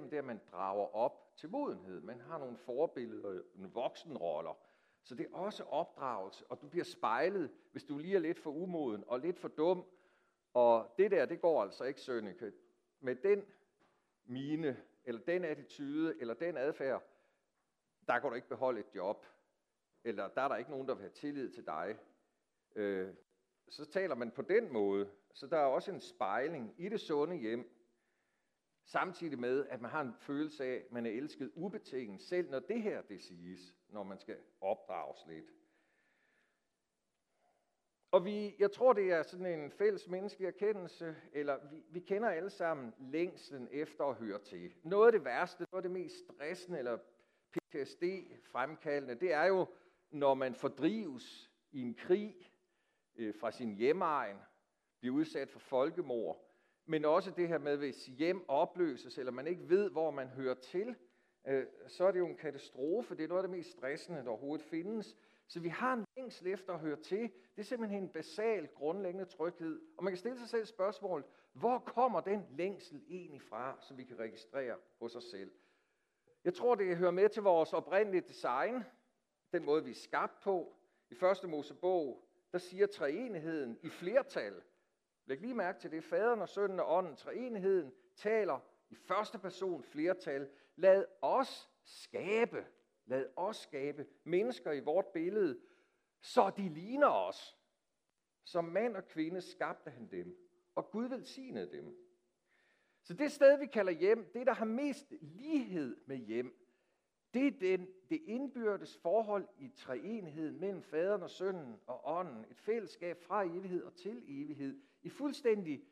igennem det at man drager op til modenhed. Man har nogle forbilleder, nogle voksenroller. Så det er også opdragelse, og du bliver spejlet, hvis du lige er lidt for umoden og lidt for dum. Og det der, det går altså ikke, Sønneke. Med den mine, eller den attitude, eller den adfærd, der kan du ikke beholde et job. Eller der er der ikke nogen, der vil have tillid til dig. Øh, så taler man på den måde. Så der er også en spejling i det sunde hjem, samtidig med, at man har en følelse af, at man er elsket ubetinget, selv når det her det siges, når man skal opdrages lidt. Og vi, jeg tror, det er sådan en fælles menneskelig erkendelse, eller vi, vi kender alle sammen længslen efter at høre til. Noget af det værste, noget af det mest stressende eller PTSD-fremkaldende, det er jo, når man fordrives i en krig øh, fra sin hjemmeegn, bliver udsat for folkemord, men også det her med, hvis hjem opløses, eller man ikke ved, hvor man hører til, øh, så er det jo en katastrofe. Det er noget af det mest stressende, der overhovedet findes. Så vi har en længsel efter at høre til. Det er simpelthen en basal, grundlæggende tryghed. Og man kan stille sig selv spørgsmålet, hvor kommer den længsel egentlig fra, som vi kan registrere hos os selv? Jeg tror, det hører med til vores oprindelige design, den måde, vi er skabt på. I første Mosebog, der siger treenigheden i flertal. Læg lige mærke til det. Faderen og sønnen og ånden, treenigheden, taler i første person flertal. Lad os skabe, lad os skabe mennesker i vort billede, så de ligner os. Som mand og kvinde skabte han dem, og Gud velsignede dem. Så det sted, vi kalder hjem, det der har mest lighed med hjem, det er den, det indbyrdes forhold i treenigheden mellem faderen og sønnen og ånden. Et fællesskab fra evighed og til evighed. I fuldstændig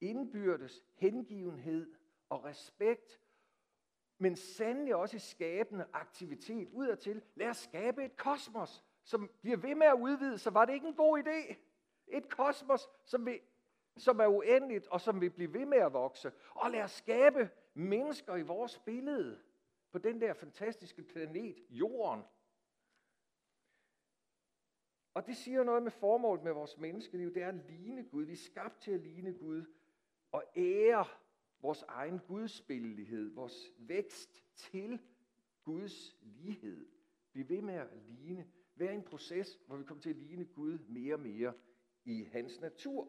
indbyrdes hengivenhed og respekt, men sandelig også i skabende aktivitet udadtil. Lad os skabe et kosmos, som bliver ved med at udvide sig. Var det ikke en god idé? Et kosmos, som, vil, som er uendeligt og som vil blive ved med at vokse. Og lad os skabe mennesker i vores billede på den der fantastiske planet, Jorden. Og det siger noget med formålet med vores menneskeliv. Det er at ligne Gud. Vi er skabt til at ligne Gud og ære vores egen gudsbillighed, vores vækst til Guds lighed. Vi ved med at ligne. Hver en proces, hvor vi kommer til at ligne Gud mere og mere i hans natur.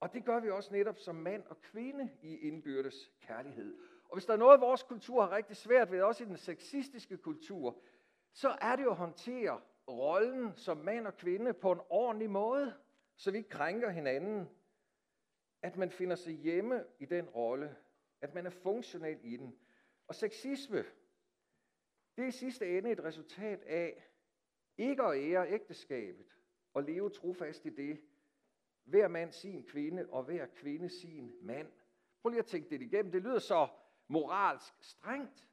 Og det gør vi også netop som mand og kvinde i indbyrdes kærlighed. Og hvis der er noget, vores kultur har rigtig svært ved, også i den sexistiske kultur, så er det jo at håndtere rollen som mand og kvinde på en ordentlig måde, så vi ikke krænker hinanden. At man finder sig hjemme i den rolle, at man er funktionel i den. Og sexisme, det er i sidste ende et resultat af ikke at ære ægteskabet og leve trofast i det. Hver mand sin kvinde, og hver kvinde sin mand. Prøv lige at tænke det igennem. Det lyder så moralsk strengt.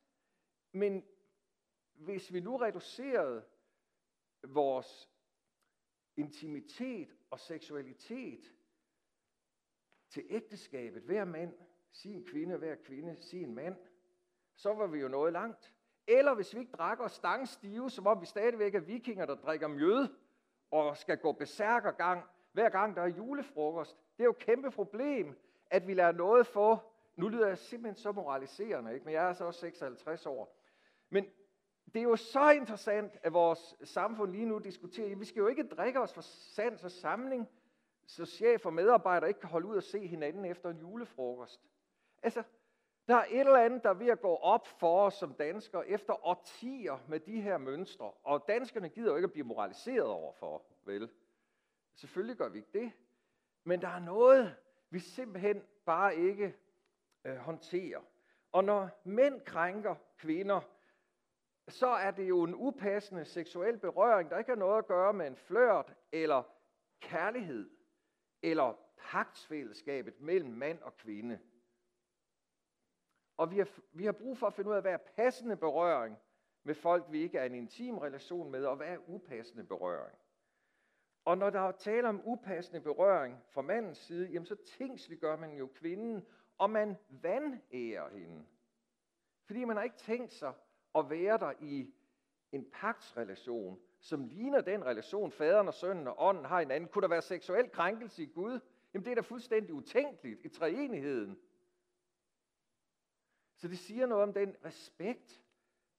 Men hvis vi nu reducerede vores intimitet og seksualitet til ægteskabet, hver mand sin kvinde, hver kvinde sin mand, så var vi jo nået langt. Eller hvis vi ikke drak stang stive, som om vi stadigvæk er vikinger, der drikker mjød og skal gå besærkergang, hver gang der er julefrokost. Det er jo et kæmpe problem, at vi lader noget få nu lyder jeg simpelthen så moraliserende, ikke? men jeg er så også 56 år. Men det er jo så interessant, at vores samfund lige nu diskuterer, vi skal jo ikke drikke os for sans og samling, så chef og medarbejdere ikke kan holde ud og se hinanden efter en julefrokost. Altså, der er et eller andet, der er ved at gå op for os som danskere efter årtier med de her mønstre. Og danskerne gider jo ikke at blive moraliseret overfor, vel? Selvfølgelig gør vi ikke det. Men der er noget, vi simpelthen bare ikke øh, håndterer. Og når mænd krænker kvinder, så er det jo en upassende seksuel berøring, der ikke har noget at gøre med en flørt eller kærlighed eller pagtsfællesskabet mellem mand og kvinde. Og vi har, vi har brug for at finde ud af, hvad er passende berøring med folk, vi ikke er i en intim relation med, og hvad er upassende berøring. Og når der er tale om upassende berøring fra mandens side, jamen så tingsliggør man jo kvinden, og man vandærer hende. Fordi man har ikke tænkt sig at være der i en pagtsrelation, som ligner den relation, faderen og sønnen og ånden har hinanden. Kunne der være seksuel krænkelse i Gud? Jamen det er da fuldstændig utænkeligt i treenigheden. Så det siger noget om den respekt,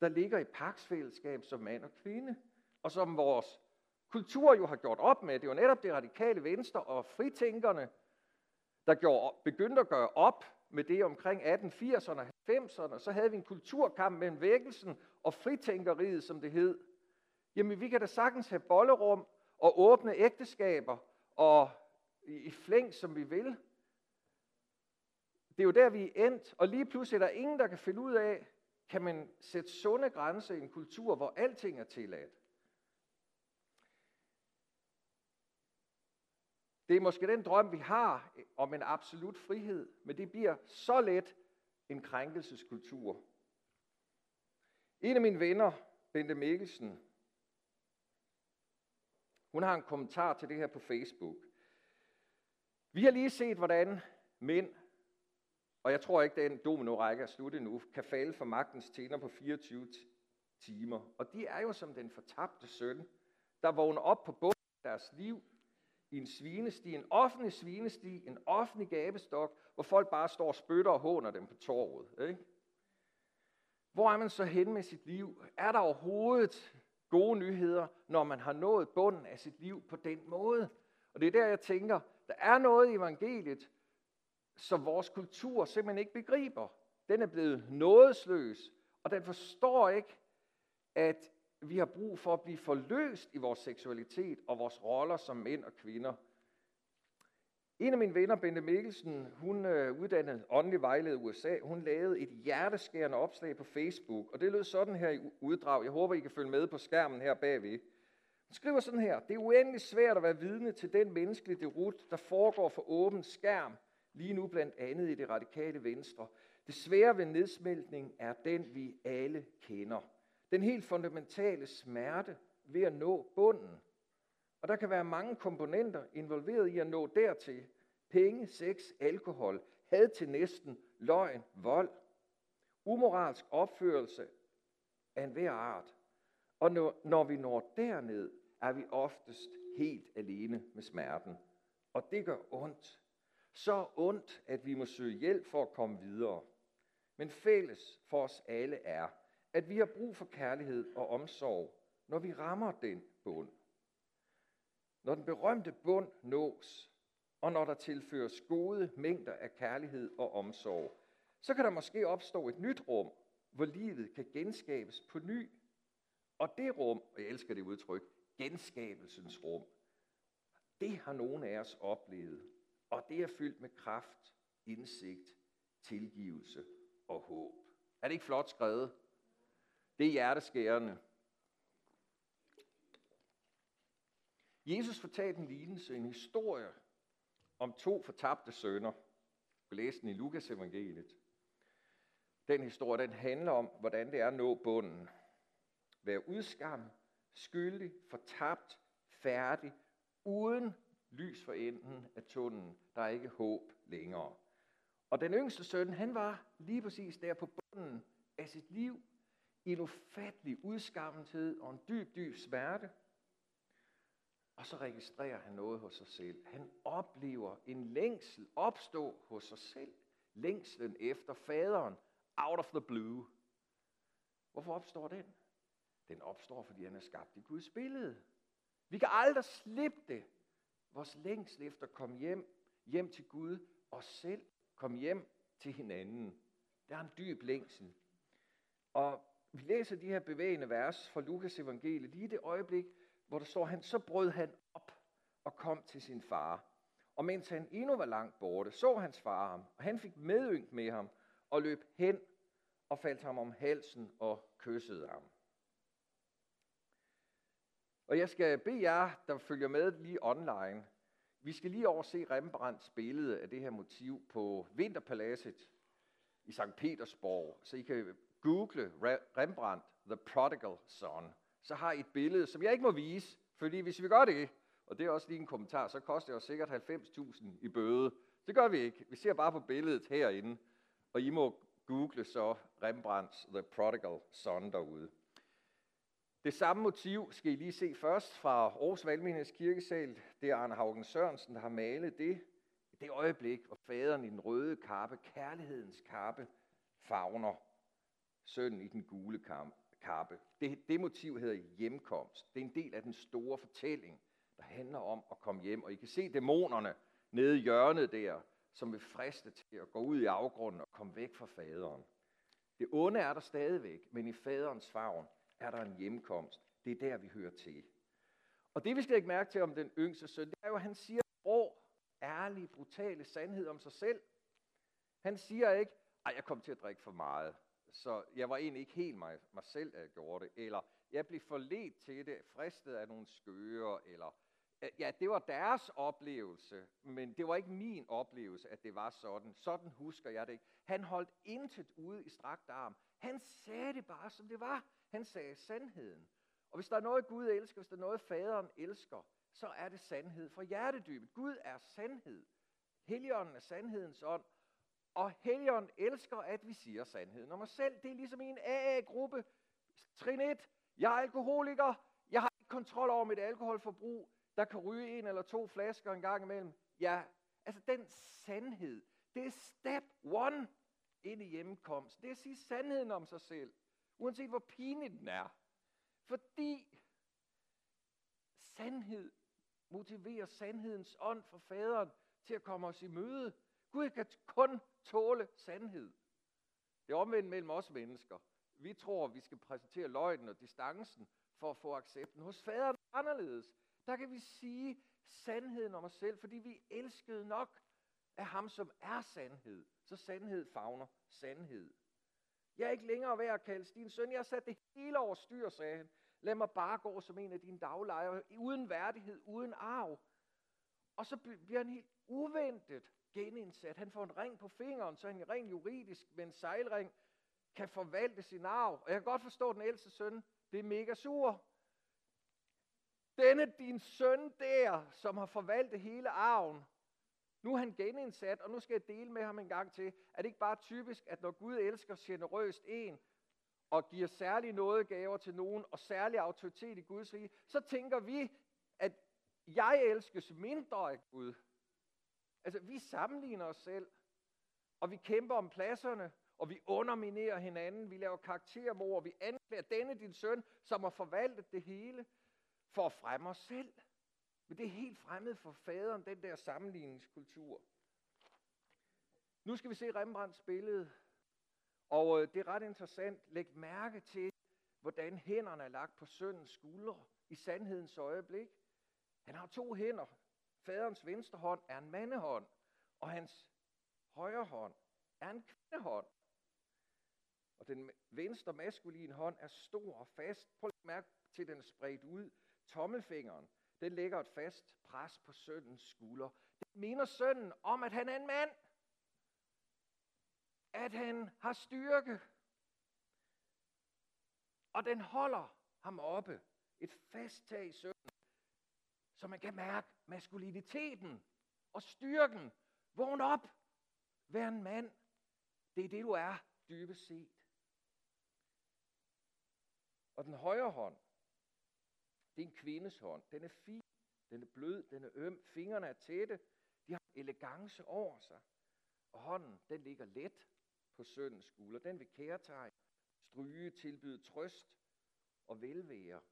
der ligger i paksfællesskab som mand og kvinde, og som vores kultur jo har gjort op med. Det var netop det radikale venstre og fritænkerne, der gjorde, begyndte at gøre op med det omkring 1880'erne og 90'erne. Så havde vi en kulturkamp mellem vækkelsen og fritænkeriet, som det hed. Jamen, vi kan da sagtens have bollerum og åbne ægteskaber og i flæng, som vi vil. Det er jo der, vi er endt, og lige pludselig er der ingen, der kan finde ud af, kan man sætte sunde grænser i en kultur, hvor alting er tilladt. Det er måske den drøm, vi har om en absolut frihed, men det bliver så let en krænkelseskultur. En af mine venner, Bente Mikkelsen, hun har en kommentar til det her på Facebook. Vi har lige set, hvordan mænd, og jeg tror ikke, den domino-række er slut endnu, kan falde for magtens tænder på 24 timer. Og de er jo som den fortabte søn, der vågner op på bunden af deres liv i en svinesti, en offentlig svinesti, en offentlig gabestok, hvor folk bare står og spytter og håner dem på torvet. Ikke? Hvor er man så hen med sit liv? Er der overhovedet gode nyheder, når man har nået bunden af sit liv på den måde? Og det er der, jeg tænker, der er noget i evangeliet, som vores kultur simpelthen ikke begriber. Den er blevet nådesløs, og den forstår ikke, at vi har brug for at blive forløst i vores seksualitet og vores roller som mænd og kvinder. En af mine venner, Bente Mikkelsen, hun øh, uddannede åndelig vejleder i USA. Hun lavede et hjerteskærende opslag på Facebook, og det lød sådan her i uddrag. Jeg håber, I kan følge med på skærmen her bagved. Hun skriver sådan her. Det er uendelig svært at være vidne til den menneskelige derut, der foregår for åben skærm, lige nu blandt andet i det radikale venstre. Det svære ved nedsmeltning er den, vi alle kender. Den helt fundamentale smerte ved at nå bunden. Og der kan være mange komponenter involveret i at nå dertil. Penge, sex, alkohol, had til næsten, løgn, vold, umoralsk opførelse af enhver art. Og når, når vi når derned, er vi oftest helt alene med smerten. Og det gør ondt. Så ondt, at vi må søge hjælp for at komme videre. Men fælles for os alle er, at vi har brug for kærlighed og omsorg, når vi rammer den bund. Når den berømte bund nås, og når der tilføres gode mængder af kærlighed og omsorg, så kan der måske opstå et nyt rum, hvor livet kan genskabes på ny. Og det rum, og jeg elsker det udtryk, genskabelsens rum, det har nogle af os oplevet, og det er fyldt med kraft, indsigt, tilgivelse og håb. Er det ikke flot skrevet? Det er hjerteskærende. Jesus fortalte en lignelse, en historie om to fortabte sønner. Vi læste den i Lukas evangeliet. Den historie, den handler om, hvordan det er at nå bunden. Være udskammet, skyldig, fortabt, færdig, uden lys for enden af tunnelen. Der er ikke håb længere. Og den yngste søn, han var lige præcis der på bunden af sit liv, en ufattelig udskammethed og en dyb, dyb smerte. Og så registrerer han noget hos sig selv. Han oplever en længsel opstå hos sig selv. Længslen efter faderen, out of the blue. Hvorfor opstår den? Den opstår, fordi han er skabt i Guds billede. Vi kan aldrig slippe det. Vores længsel efter at komme hjem, hjem til Gud, og selv komme hjem til hinanden. Der er en dyb længsel. Og vi læser de her bevægende vers fra Lukas evangeliet lige det øjeblik, hvor der står, han så brød han op og kom til sin far. Og mens han endnu var langt borte, så hans far ham, og han fik medynk med ham og løb hen og faldt ham om halsen og kyssede ham. Og jeg skal bede jer, der følger med lige online, vi skal lige overse Rembrandts billede af det her motiv på Vinterpaladset i St. Petersborg, så I kan google Rembrandt, The Prodigal Son, så har I et billede, som jeg ikke må vise, fordi hvis vi gør det, og det er også lige en kommentar, så koster det os sikkert 90.000 i bøde. Det gør vi ikke. Vi ser bare på billedet herinde, og I må google så Rembrandts The Prodigal Son derude. Det samme motiv skal I lige se først fra Aarhus Valgmenigheds Kirkesal. Det er Arne Haugen Sørensen, der har malet det. Det øjeblik, hvor faderen i den røde kappe, kærlighedens kappe, favner sønnen i den gule kappe. Det, det motiv hedder hjemkomst. Det er en del af den store fortælling, der handler om at komme hjem. Og I kan se dæmonerne nede i hjørnet der, som vil friste til at gå ud i afgrunden og komme væk fra faderen. Det onde er der stadigvæk, men i faderens favn er der en hjemkomst. Det er der, vi hører til. Og det, vi skal ikke mærke til om den yngste søn, det er jo, at han siger rå, ærlige, brutale sandhed om sig selv. Han siger ikke, at jeg kom til at drikke for meget, så jeg var egentlig ikke helt mig, mig selv, der gjorde det. Eller jeg blev forledt til det, fristet af nogle skøre, eller øh, ja, det var deres oplevelse, men det var ikke min oplevelse, at det var sådan. Sådan husker jeg det ikke. Han holdt intet ude i strakt arm. Han sagde det bare, som det var. Han sagde sandheden. Og hvis der er noget, Gud elsker, hvis der er noget, faderen elsker, så er det sandhed fra hjertedybet. Gud er sandhed. Helligånden er sandhedens ånd. Og Helligånden elsker, at vi siger sandheden om os selv. Det er ligesom i en AA-gruppe. Trin 1. Jeg er alkoholiker. Jeg har ikke kontrol over mit alkoholforbrug. Der kan ryge en eller to flasker en gang imellem. Ja, altså den sandhed, det er step one ind i hjemmekomst. Det er at sige sandheden om sig selv. Uanset hvor pinlig den er. Fordi sandhed motiverer sandhedens ånd for faderen til at komme os i møde. Gud kan kun tåle sandhed. Det er omvendt mellem os mennesker. Vi tror, vi skal præsentere løgnen og distancen for at få accepten. Hos faderen anderledes. Der kan vi sige sandheden om os selv, fordi vi elskede nok af ham, som er sandhed. Så sandhed fagner sandhed. Jeg er ikke længere værd at kalde din søn. Jeg har sat det hele over styr, sagde han. Lad mig bare gå som en af dine daglejere, uden værdighed, uden arv. Og så bliver han helt uventet genindsat. Han får en ring på fingeren, så han rent juridisk med en sejlring kan forvalte sin arv. Og jeg kan godt forstå, den ældste søn, det er mega sur. Denne din søn der, som har forvaltet hele arven, nu er han genindsat, og nu skal jeg dele med ham en gang til. Er det ikke bare typisk, at når Gud elsker generøst en, og giver særlige nådegaver til nogen, og særlig autoritet i Guds rige, så tænker vi, at jeg elskes mindre af Gud. Altså, vi sammenligner os selv, og vi kæmper om pladserne, og vi underminerer hinanden, vi laver karaktermord, vi anklager denne din søn, som har forvaltet det hele, for at fremme os selv. Men det er helt fremmed for faderen, den der sammenligningskultur. Nu skal vi se Rembrandts billede, og øh, det er ret interessant. Læg mærke til, hvordan hænderne er lagt på søndens skuldre i sandhedens øjeblik. Han har to hænder. Faderens venstre hånd er en mandehånd, og hans højre hånd er en kvindehånd. Og den venstre maskuline hånd er stor og fast. Prøv at mærke til, den spredt ud. Tommelfingeren, den lægger et fast pres på søndens skulder. Det minder sønnen om, at han er en mand. At han har styrke. Og den holder ham oppe. Et fast tag i sønnen. Så man kan mærke maskuliniteten og styrken. Vågn op. Vær en mand. Det er det, du er dybest set. Og den højre hånd, det er en kvindes hånd. Den er fin, den er blød, den er øm, fingrene er tætte, de har elegance over sig. Og hånden, den ligger let på søndens skulder. Den vil kærtegn, stryge, tilbyde trøst og velvære.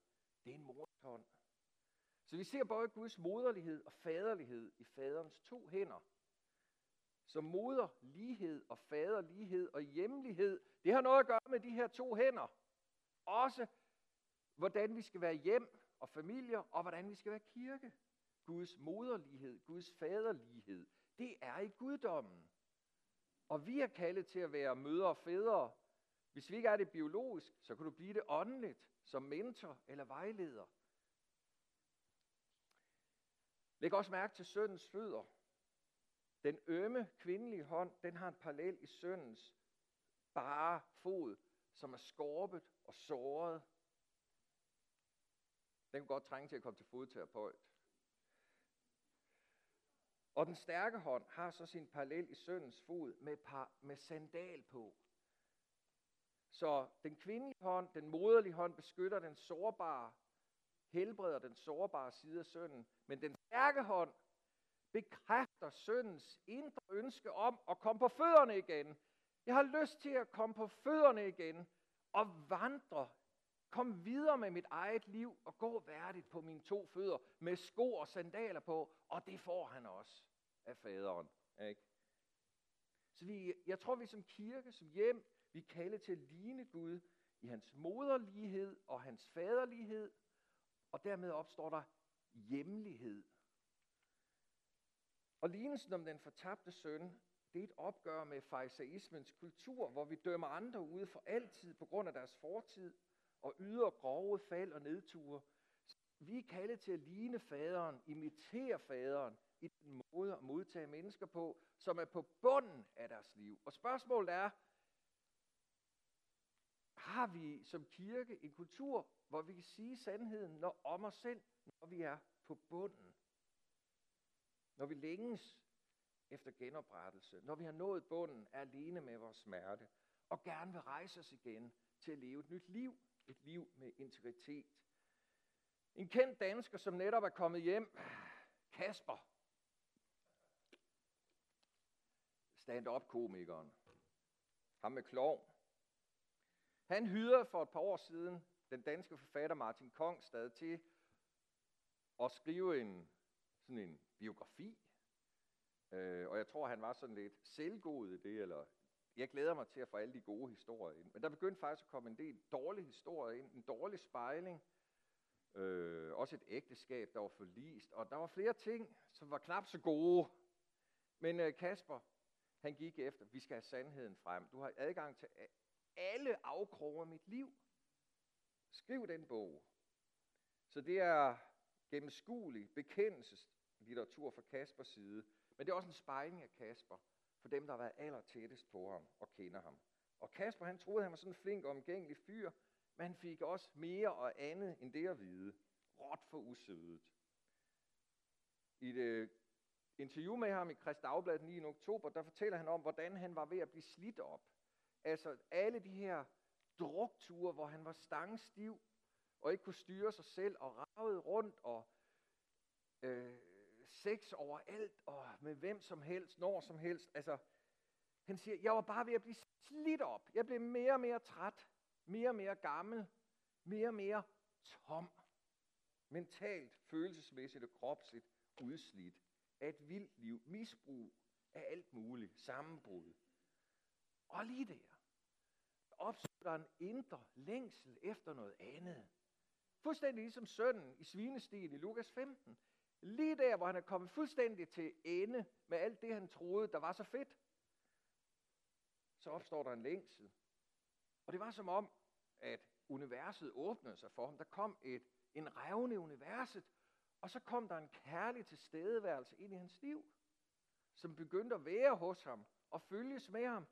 Det er en mors hånd. Så vi ser både Guds moderlighed og faderlighed i faderens to hænder. Så moder lighed og faderlighed og hjemlighed, det har noget at gøre med de her to hænder. Også hvordan vi skal være hjem og familier, og hvordan vi skal være kirke. Guds moderlighed, Guds faderlighed, det er i guddommen. Og vi er kaldet til at være mødre og fædre. Hvis vi ikke er det biologisk, så kan du blive det åndeligt, som mentor eller vejleder. Læg også mærke til søndens fødder. Den ømme kvindelige hånd, den har en parallel i søndens bare fod, som er skorpet og såret den kunne godt trænge til at komme til fodterapeut. Og den stærke hånd har så sin parallel i søndens fod med, par, med sandal på. Så den kvindelige hånd, den moderlige hånd, beskytter den sårbare, helbreder den sårbare side af sønnen. Men den stærke hånd bekræfter søndens indre ønske om at komme på fødderne igen. Jeg har lyst til at komme på fødderne igen og vandre. Kom videre med mit eget liv og gå værdigt på mine to fødder med sko og sandaler på. Og det får han også af faderen. Ikke? Så vi, jeg tror, vi som kirke, som hjem, vi kalder til at ligne Gud i hans moderlighed og hans faderlighed. Og dermed opstår der hjemlighed. Og lignelsen om den fortabte søn, det er et opgør med farisaismens kultur, hvor vi dømmer andre ude for altid på grund af deres fortid og yder grove fald og nedture. Vi er kaldet til at ligne faderen, imitere faderen i den måde at modtage mennesker på, som er på bunden af deres liv. Og spørgsmålet er, har vi som kirke en kultur, hvor vi kan sige sandheden når, om os selv, når vi er på bunden? Når vi længes efter genoprettelse, når vi har nået bunden, er alene med vores smerte, og gerne vil rejse os igen til at leve et nyt liv, et liv med integritet. En kendt dansker, som netop er kommet hjem, Kasper, stand-up-komikeren, ham med klov. Han hyrede for et par år siden den danske forfatter Martin Kongstad til at skrive en, sådan en biografi Øh, og jeg tror, han var sådan lidt selvgod i det, eller jeg glæder mig til at få alle de gode historier ind. Men der begyndte faktisk at komme en del dårlige historier ind, en dårlig spejling, øh, også et ægteskab, der var forlist, og der var flere ting, som var knap så gode. Men øh, Kasper, han gik efter, vi skal have sandheden frem. Du har adgang til alle afkroger af mit liv. Skriv den bog. Så det er gennemskuelig bekendelseslitteratur fra Kaspers side. Men det er også en spejling af Kasper, for dem, der har været aller tættest på ham og kender ham. Og Kasper, han troede, han var sådan en flink og omgængelig fyr, men han fik også mere og andet end det at vide. Råt for usødet. I et øh, interview med ham i Krist Dagblad den 9. oktober, der fortæller han om, hvordan han var ved at blive slidt op. Altså alle de her drukture, hvor han var stangstiv og ikke kunne styre sig selv og ravede rundt og øh, sex overalt og med hvem som helst, når som helst. Altså, han siger, jeg var bare ved at blive slidt op. Jeg blev mere og mere træt, mere og mere gammel, mere og mere tom. Mentalt, følelsesmæssigt og kropsligt udslidt af et vildt liv, misbrug af alt muligt, sammenbrud. Og lige der opstår der en indre længsel efter noget andet. Fuldstændig ligesom sønnen i svinestien i Lukas 15. Lige der, hvor han er kommet fuldstændig til ende med alt det, han troede, der var så fedt, så opstår der en længsel. Og det var som om, at universet åbnede sig for ham. Der kom et, en revne i universet, og så kom der en kærlig tilstedeværelse ind i hans liv, som begyndte at være hos ham og følges med ham.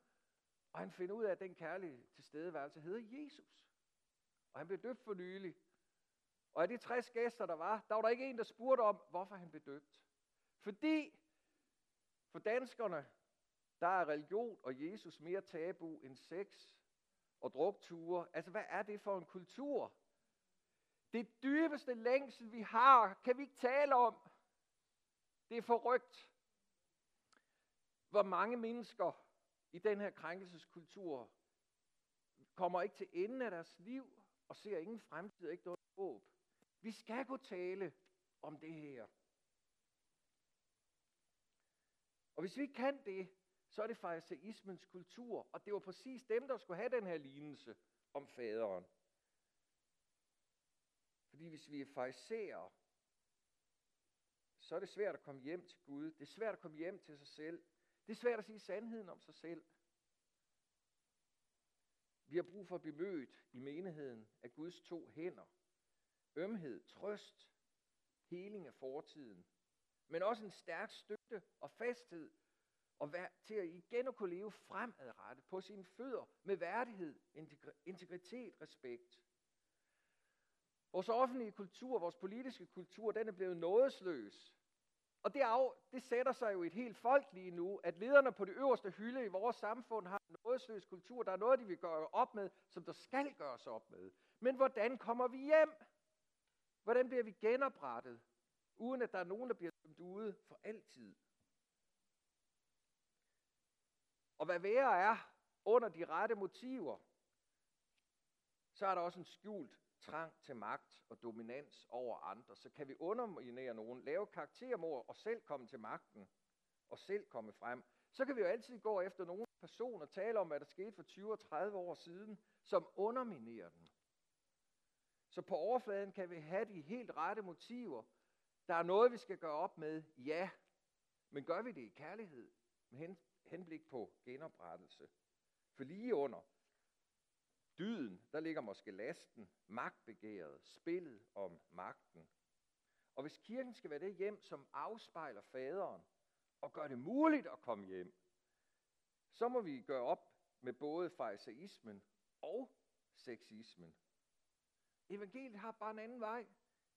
Og han finder ud af, at den kærlige tilstedeværelse hedder Jesus. Og han blev døbt for nylig, og af de 60 gæster, der var, der var der ikke en, der spurgte om, hvorfor han blev døbt. Fordi for danskerne, der er religion og Jesus mere tabu end sex og drukture. Altså, hvad er det for en kultur? Det dybeste længsel, vi har, kan vi ikke tale om. Det er forrygt. Hvor mange mennesker i den her krænkelseskultur kommer ikke til enden af deres liv og ser ingen fremtid og ikke noget håb. Vi skal kunne tale om det her. Og hvis vi ikke kan det, så er det fariseismens kultur, og det var præcis dem, der skulle have den her lignelse om faderen. Fordi hvis vi er fariserer, så er det svært at komme hjem til Gud. Det er svært at komme hjem til sig selv. Det er svært at sige sandheden om sig selv. Vi har brug for at blive mødt i menigheden af Guds to hænder ømhed, trøst, heling af fortiden, men også en stærk støtte og fasthed og vær, til at igen at kunne leve fremadrettet på sine fødder med værdighed, integritet, respekt. Vores offentlige kultur, vores politiske kultur, den er blevet nådesløs. Og det, af, det sætter sig jo i et helt folk lige nu, at lederne på det øverste hylde i vores samfund har en nådesløs kultur. Der er noget, de vil gøre op med, som der skal gøres op med. Men hvordan kommer vi hjem? Hvordan bliver vi genoprettet, uden at der er nogen, der bliver dømt ude for altid? Og hvad værre er, under de rette motiver, så er der også en skjult trang til magt og dominans over andre. Så kan vi underminere nogen, lave karaktermord og selv komme til magten og selv komme frem. Så kan vi jo altid gå efter nogle personer og tale om, hvad der skete for 20 og 30 år siden, som underminerer den. Så på overfladen kan vi have de helt rette motiver. Der er noget, vi skal gøre op med, ja. Men gør vi det i kærlighed med henblik på genoprettelse? For lige under dyden, der ligger måske lasten, magtbegæret, spillet om magten. Og hvis kirken skal være det hjem, som afspejler faderen, og gør det muligt at komme hjem, så må vi gøre op med både fejseismen og sexismen. Evangeliet har bare en anden vej.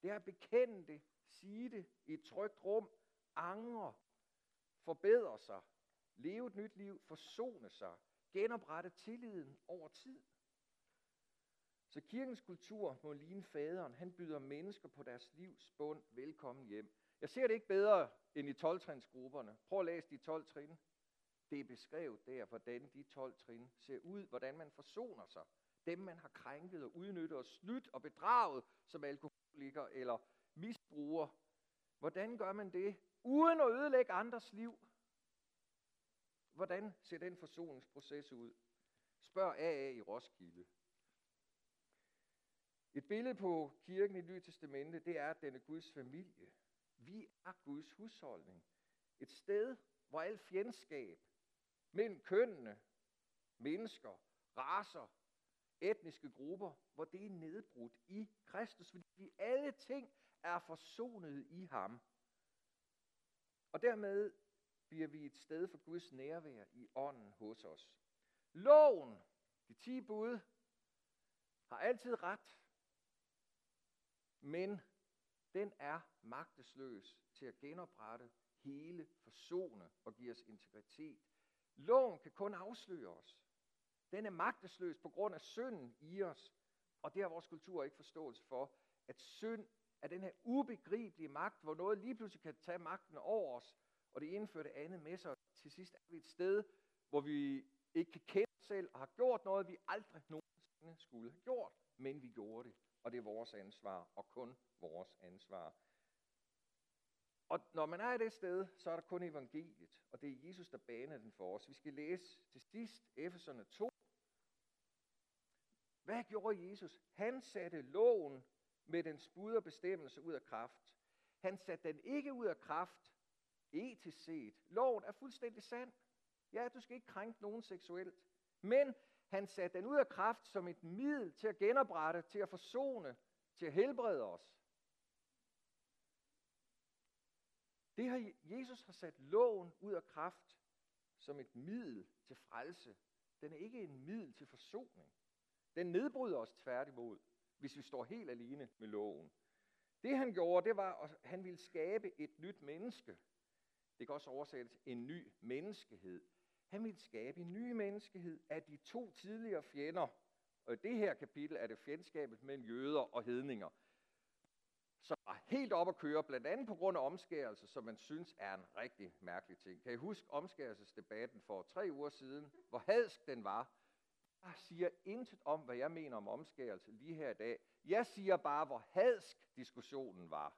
Det er at bekende det, sige det i et trygt rum, angre, forbedre sig, leve et nyt liv, forsone sig, genoprette tilliden over tid. Så kirkens kultur må ligne faderen. Han byder mennesker på deres livs bund velkommen hjem. Jeg ser det ikke bedre end i 12-trinsgrupperne. Prøv at læse de 12 trin. Det er beskrevet der, hvordan de 12 trin ser ud, hvordan man forsoner sig. Dem, man har krænket og udnyttet og snydt og bedraget som alkoholiker eller misbruger. Hvordan gør man det, uden at ødelægge andres liv? Hvordan ser den forsoningsproces ud? Spørg AA i Roskilde. Et billede på kirken i Nye Testamente, det er, at den er Guds familie. Vi er Guds husholdning. Et sted, hvor al fjendskab mellem kønnene, mennesker, raser, etniske grupper, hvor det er nedbrudt i Kristus, fordi alle ting er forsonet i ham. Og dermed bliver vi et sted for Guds nærvær i ånden hos os. Loven, de ti bud, har altid ret, men den er magtesløs til at genoprette hele, forsone og give os integritet. Loven kan kun afsløre os. Den er magtesløs på grund af synden i os, og det har vores kultur ikke forståelse for, at synd er den her ubegribelige magt, hvor noget lige pludselig kan tage magten over os, og det indfører det andet med sig. Til sidst er vi et sted, hvor vi ikke kan kende os selv og har gjort noget, vi aldrig nogensinde skulle have gjort, men vi gjorde det, og det er vores ansvar, og kun vores ansvar. Og når man er i det sted, så er der kun evangeliet, og det er Jesus, der baner den for os. Vi skal læse til sidst Efeserne 2. Hvad gjorde Jesus? Han satte loven med den bud og bestemmelse ud af kraft. Han satte den ikke ud af kraft, etisk set. Loven er fuldstændig sand. Ja, du skal ikke krænke nogen seksuelt. Men han satte den ud af kraft som et middel til at genoprette, til at forsone, til at helbrede os. Det har Jesus har sat loven ud af kraft som et middel til frelse. Den er ikke en middel til forsoning. Den nedbryder os tværtimod, hvis vi står helt alene med loven. Det han gjorde, det var, at han ville skabe et nyt menneske. Det kan også oversættes en ny menneskehed. Han vil skabe en ny menneskehed af de to tidligere fjender. Og i det her kapitel er det fjendskabet mellem jøder og hedninger som var helt op at køre, blandt andet på grund af omskærelse, som man synes er en rigtig mærkelig ting. Kan I huske omskærelsesdebatten for tre uger siden, hvor hadsk den var? Jeg siger intet om, hvad jeg mener om omskærelse lige her i dag. Jeg siger bare, hvor hadsk diskussionen var.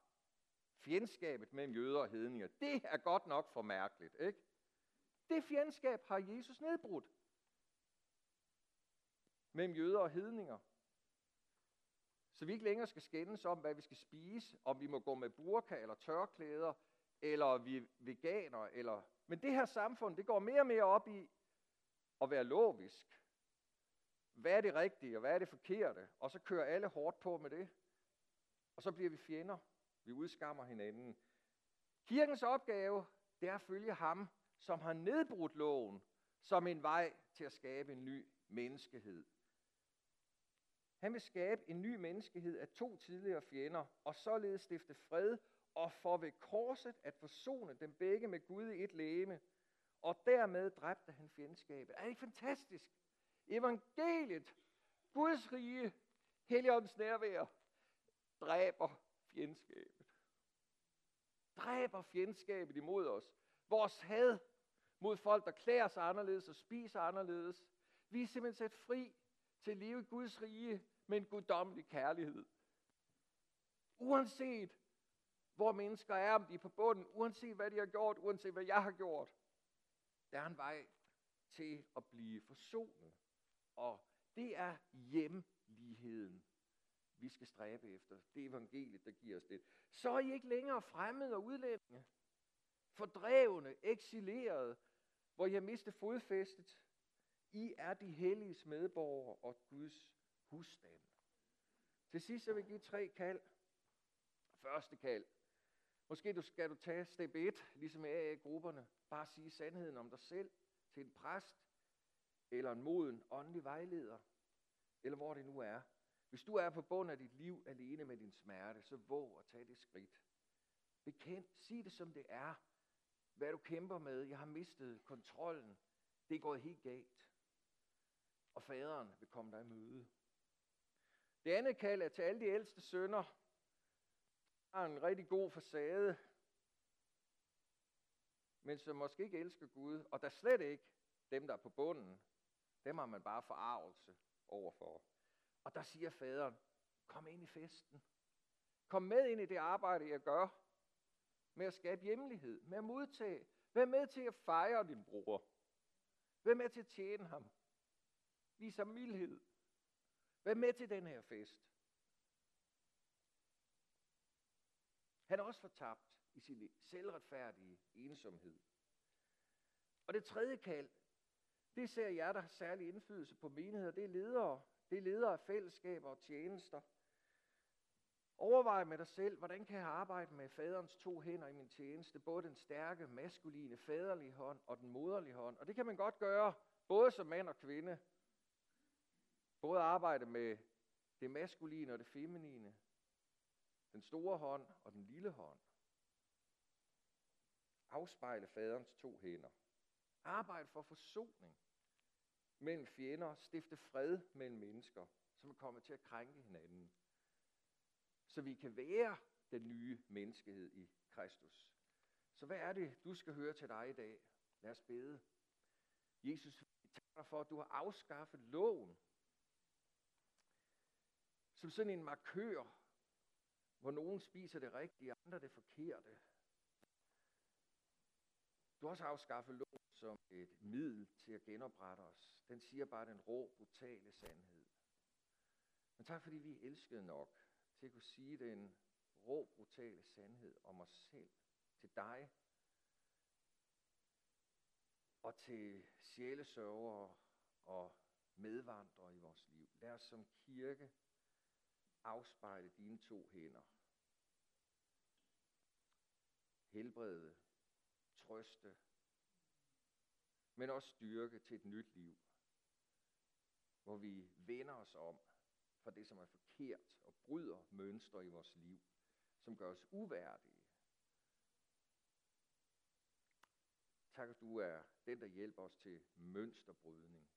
Fjendskabet mellem jøder og hedninger, det er godt nok for mærkeligt, ikke? Det fjendskab har Jesus nedbrudt mellem jøder og hedninger. Så vi ikke længere skal skændes om, hvad vi skal spise, om vi må gå med burka eller tørklæder, eller vi er veganer. Eller... Men det her samfund, det går mere og mere op i at være logisk. Hvad er det rigtige, og hvad er det forkerte? Og så kører alle hårdt på med det. Og så bliver vi fjender. Vi udskammer hinanden. Kirkens opgave, det er at følge ham, som har nedbrudt loven, som en vej til at skabe en ny menneskehed. Han vil skabe en ny menneskehed af to tidligere fjender, og således stifte fred, og for ved korset at forsone dem begge med Gud i et læme, og dermed dræbte han fjendskabet. Er det ikke fantastisk? Evangeliet, Guds rige, Helligåndens nærvær, dræber fjendskabet. Dræber fjendskabet imod os. Vores had mod folk, der klæder sig anderledes og spiser anderledes, Vi er simpelthen sat fri til at leve i Guds rige med en guddommelig kærlighed. Uanset hvor mennesker er, om de er på bunden, uanset hvad de har gjort, uanset hvad jeg har gjort, der er en vej til at blive forsonet. Og det er hjemligheden, vi skal stræbe efter. Det er evangeliet, der giver os det. Så er I ikke længere fremmede og udlændinge, fordrevne, eksilerede, hvor jeg mistet fodfæstet. I er de helliges medborgere og Guds husstand. Til sidst vil jeg give tre kald. Første kald. Måske du skal du tage step 1, ligesom i grupperne Bare sige sandheden om dig selv til en præst, eller en moden åndelig vejleder, eller hvor det nu er. Hvis du er på bund af dit liv alene med din smerte, så våg at tage det skridt. Bekend, sig det som det er. Hvad du kæmper med. Jeg har mistet kontrollen. Det er gået helt galt. Og faderen vil komme dig i møde. Det andet kald er til alle de ældste sønner. Har en rigtig god facade, men som måske ikke elsker Gud, og der slet ikke dem, der er på bunden, dem har man bare forarvelse overfor. Og der siger faderen, kom ind i festen. Kom med ind i det arbejde, jeg gør, med at skabe hjemlighed, med at modtage. Vær med til at fejre din bror. Vær med til at tjene ham. Vis ham mildhed. Vær med til den her fest. Han er også fortabt i sin selvretfærdige ensomhed. Og det tredje kald, det ser jeg, der har særlig indflydelse på menigheder, det er ledere. Det er ledere af fællesskaber og tjenester. Overvej med dig selv, hvordan kan jeg arbejde med faderens to hænder i min tjeneste, både den stærke, maskuline, faderlige hånd og den moderlige hånd. Og det kan man godt gøre, både som mand og kvinde. Både arbejde med det maskuline og det feminine, den store hånd og den lille hånd afspejle faderens to hænder. Arbejde for forsoning mellem fjender, stifte fred mellem mennesker, som er kommet til at krænke hinanden. Så vi kan være den nye menneskehed i Kristus. Så hvad er det, du skal høre til dig i dag? Lad os bede. Jesus, vi takker for, at du har afskaffet loven. Som sådan en markør, hvor nogen spiser det rigtige, andre det forkerte. Du har også afskaffet loven som et middel til at genoprette os. Den siger bare den rå, brutale sandhed. Men tak fordi vi elskede nok til at kunne sige den rå, brutale sandhed om os selv, til dig og til sjælesørgere og medvandrere i vores liv. Lad os som kirke afspejle dine to hænder. Helbrede trøste, men også styrke til et nyt liv, hvor vi vender os om fra det, som er forkert, og bryder mønstre i vores liv, som gør os uværdige. Tak, at du er den, der hjælper os til mønsterbrydning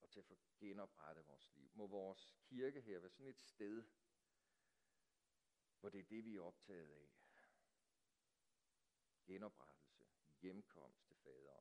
og til at få genoprettet vores liv. Må vores kirke her være sådan et sted, hvor det er det, vi er optaget af. Genoprettelse hjemkomst til fader.